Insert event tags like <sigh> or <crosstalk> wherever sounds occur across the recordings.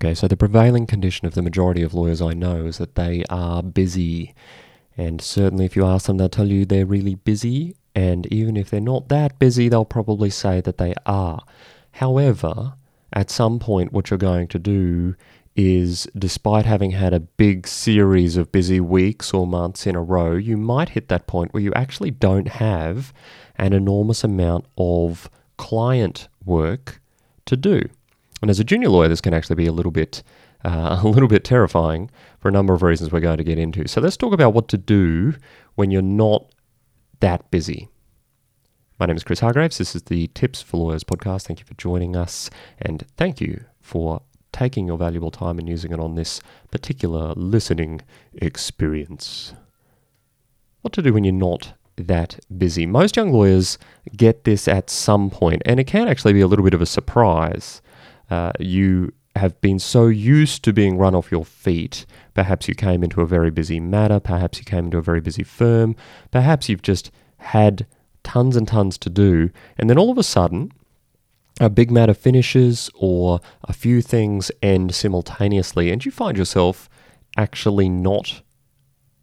Okay, so the prevailing condition of the majority of lawyers I know is that they are busy. And certainly, if you ask them, they'll tell you they're really busy. And even if they're not that busy, they'll probably say that they are. However, at some point, what you're going to do is, despite having had a big series of busy weeks or months in a row, you might hit that point where you actually don't have an enormous amount of client work to do. And as a junior lawyer, this can actually be a little bit uh, <laughs> a little bit terrifying for a number of reasons we're going to get into. So let's talk about what to do when you're not that busy. My name is Chris Hargreaves. This is the Tips for Lawyers podcast. Thank you for joining us, and thank you for taking your valuable time and using it on this particular listening experience. What to do when you're not that busy? Most young lawyers get this at some point, and it can actually be a little bit of a surprise. Uh, you have been so used to being run off your feet. Perhaps you came into a very busy matter, perhaps you came into a very busy firm, perhaps you've just had tons and tons to do, and then all of a sudden, a big matter finishes or a few things end simultaneously, and you find yourself actually not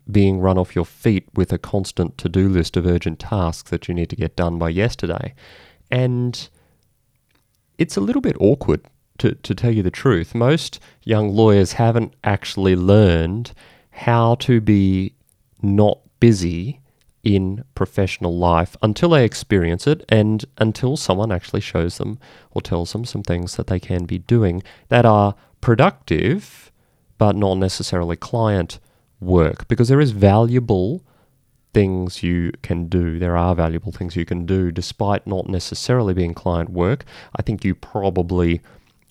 being run off your feet with a constant to do list of urgent tasks that you need to get done by yesterday. And it's a little bit awkward to, to tell you the truth, most young lawyers haven't actually learned how to be not busy in professional life until they experience it and until someone actually shows them or tells them some things that they can be doing that are productive but not necessarily client work because there is valuable things you can do. There are valuable things you can do despite not necessarily being client work. I think you probably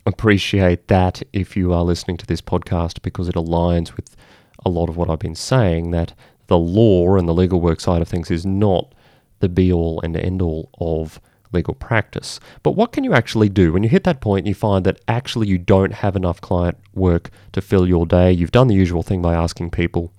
appreciate that if you are listening to this podcast because it aligns with a lot of what I've been saying that the law and the legal work side of things is not the be all and end all of legal practice. But what can you actually do when you hit that point and you find that actually you don't have enough client work to fill your day? You've done the usual thing by asking people,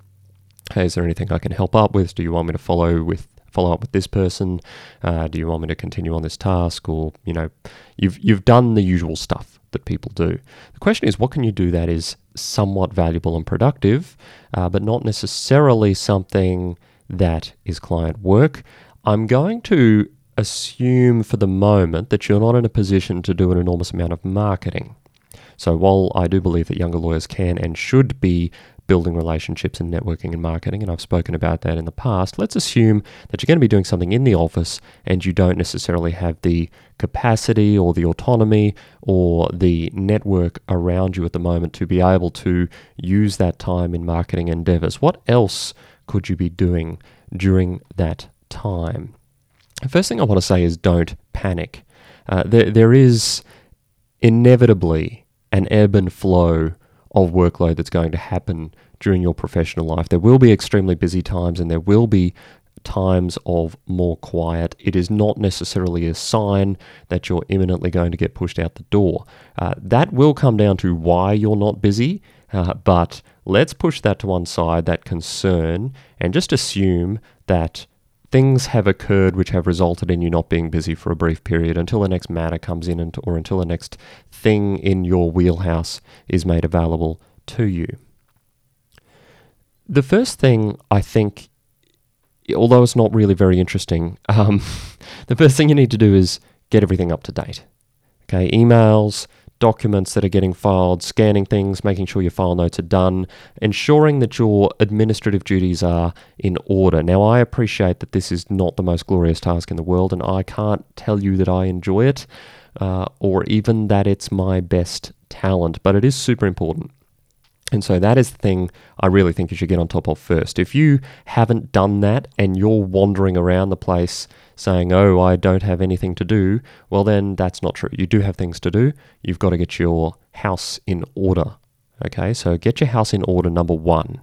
"Hey, is there anything I can help up with? Do you want me to follow with follow up with this person? Uh, do you want me to continue on this task?" Or you know, you've you've done the usual stuff that people do. The question is, what can you do that is somewhat valuable and productive, uh, but not necessarily something that is client work? I'm going to assume for the moment that you're not in a position to do an enormous amount of marketing. So while I do believe that younger lawyers can and should be building relationships and networking and marketing, and I've spoken about that in the past, let's assume that you're going to be doing something in the office and you don't necessarily have the capacity or the autonomy or the network around you at the moment to be able to use that time in marketing endeavors. What else could you be doing during that time? The first thing I want to say is don't panic. Uh, there, there is inevitably an ebb and flow of workload that's going to happen during your professional life. There will be extremely busy times and there will be times of more quiet. It is not necessarily a sign that you're imminently going to get pushed out the door. Uh, that will come down to why you're not busy, uh, but let's push that to one side, that concern, and just assume that things have occurred which have resulted in you not being busy for a brief period until the next matter comes in and, or until the next thing in your wheelhouse is made available to you. The first thing I think, although it's not really very interesting, um, <laughs> the first thing you need to do is get everything up to date. Okay, emails, documents that are getting filed, scanning things, making sure your file notes are done, ensuring that your administrative duties are in order. Now, I appreciate that this is not the most glorious task in the world, and I can't tell you that I enjoy it uh, or even that it's my best talent, but it is super important. And so that is the thing I really think you should get on top of first. If you haven't done that and you're wandering around the place saying, oh, I don't have anything to do, well, then that's not true. You do have things to do. You've got to get your house in order. Okay, so get your house in order, number one.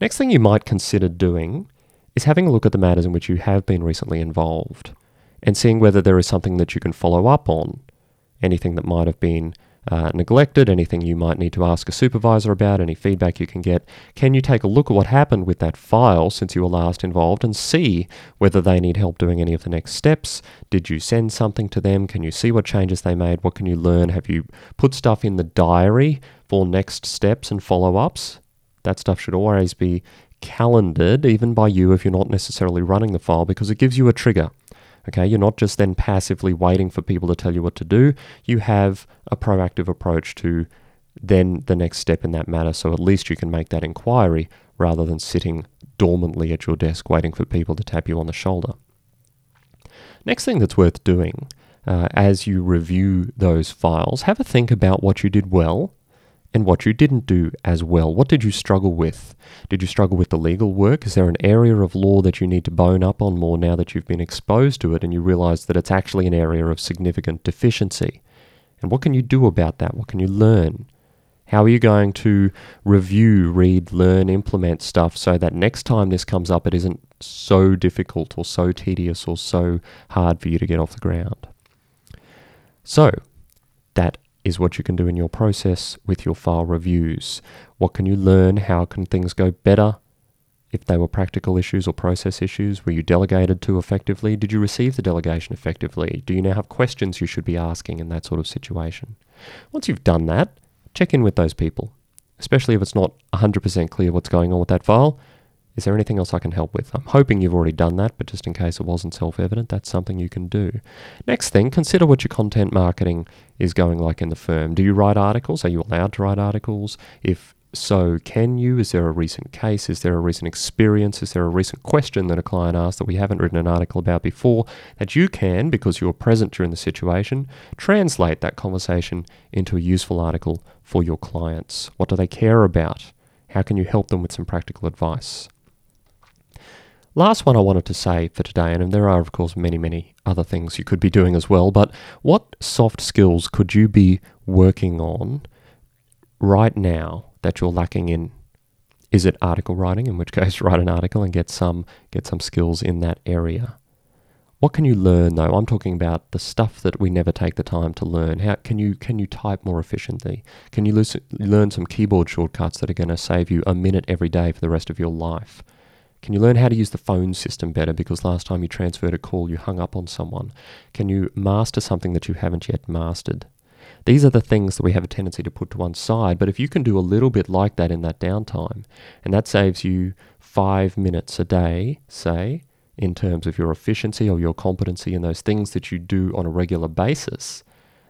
Next thing you might consider doing is having a look at the matters in which you have been recently involved and seeing whether there is something that you can follow up on, anything that might have been uh, neglected, anything you might need to ask a supervisor about, any feedback you can get. Can you take a look at what happened with that file since you were last involved and see whether they need help doing any of the next steps? Did you send something to them? Can you see what changes they made? What can you learn? Have you put stuff in the diary for next steps and follow ups? That stuff should always be calendared, even by you if you're not necessarily running the file, because it gives you a trigger. Okay, you're not just then passively waiting for people to tell you what to do. You have a proactive approach to then the next step in that matter. So at least you can make that inquiry rather than sitting dormantly at your desk waiting for people to tap you on the shoulder. Next thing that's worth doing uh, as you review those files, have a think about what you did well and what you didn't do as well. What did you struggle with? Did you struggle with the legal work? Is there an area of law that you need to bone up on more now that you've been exposed to it and you realize that it's actually an area of significant deficiency? And what can you do about that? What can you learn? How are you going to review, read, learn, implement stuff so that next time this comes up, it isn't so difficult or so tedious or so hard for you to get off the ground? So, that is what you can do in your process with your file reviews. What can you learn? How can things go better? If they were practical issues or process issues, were you delegated to effectively? Did you receive the delegation effectively? Do you now have questions you should be asking in that sort of situation? Once you've done that, check in with those people, especially if it's not 100% clear what's going on with that file. Is there anything else I can help with? I'm hoping you've already done that, but just in case it wasn't self evident, that's something you can do. Next thing, consider what your content marketing is going like in the firm. Do you write articles? Are you allowed to write articles? If so, can you? Is there a recent case? Is there a recent experience? Is there a recent question that a client asked that we haven't written an article about before that you can, because you were present during the situation, translate that conversation into a useful article for your clients? What do they care about? How can you help them with some practical advice? Last one I wanted to say for today, and there are, of course, many, many other things you could be doing as well, but what soft skills could you be working on right now that you're lacking in? Is it article writing, in which <laughs> case write an article and get some get some skills in that area? What can you learn though? I'm talking about the stuff that we never take the time to learn. How can you can you type more efficiently? Can you learn some keyboard shortcuts that are going to save you a minute every day for the rest of your life? Can you learn how to use the phone system better because last time you transferred a call, you hung up on someone? Can you master something that you haven't yet mastered? These are the things that we have a tendency to put to one side, but if you can do a little bit like that in that downtime, and that saves you five minutes a day, say, in terms of your efficiency or your competency in those things that you do on a regular basis,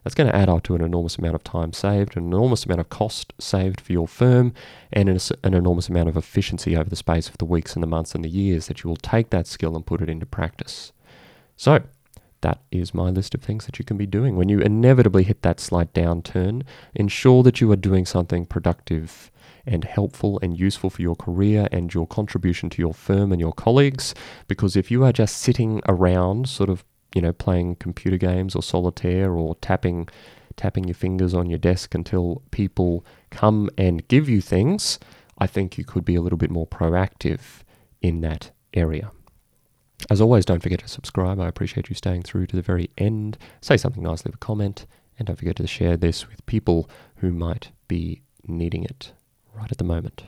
that's going to add up to an enormous amount of time saved, an enormous amount of cost saved for your firm, and an, enormous amount of efficiency over the space of the weeks and the months and the years that you will take that skill and put it into practice. So, that is my list of things that you can be doing. When you inevitably hit that slight downturn, ensure that you are doing something productive and helpful and useful for your career and your contribution to your firm and your colleagues. Because if you are just sitting around, sort of you know, playing computer games or solitaire or tapping tapping your fingers on your desk until people come and give you things, I think you could be a little bit more proactive in that area. As always, don't forget to subscribe. I appreciate you staying through to the very end. Say something nice, leave a comment, and don't forget to share this with people who might be needing it right at the moment.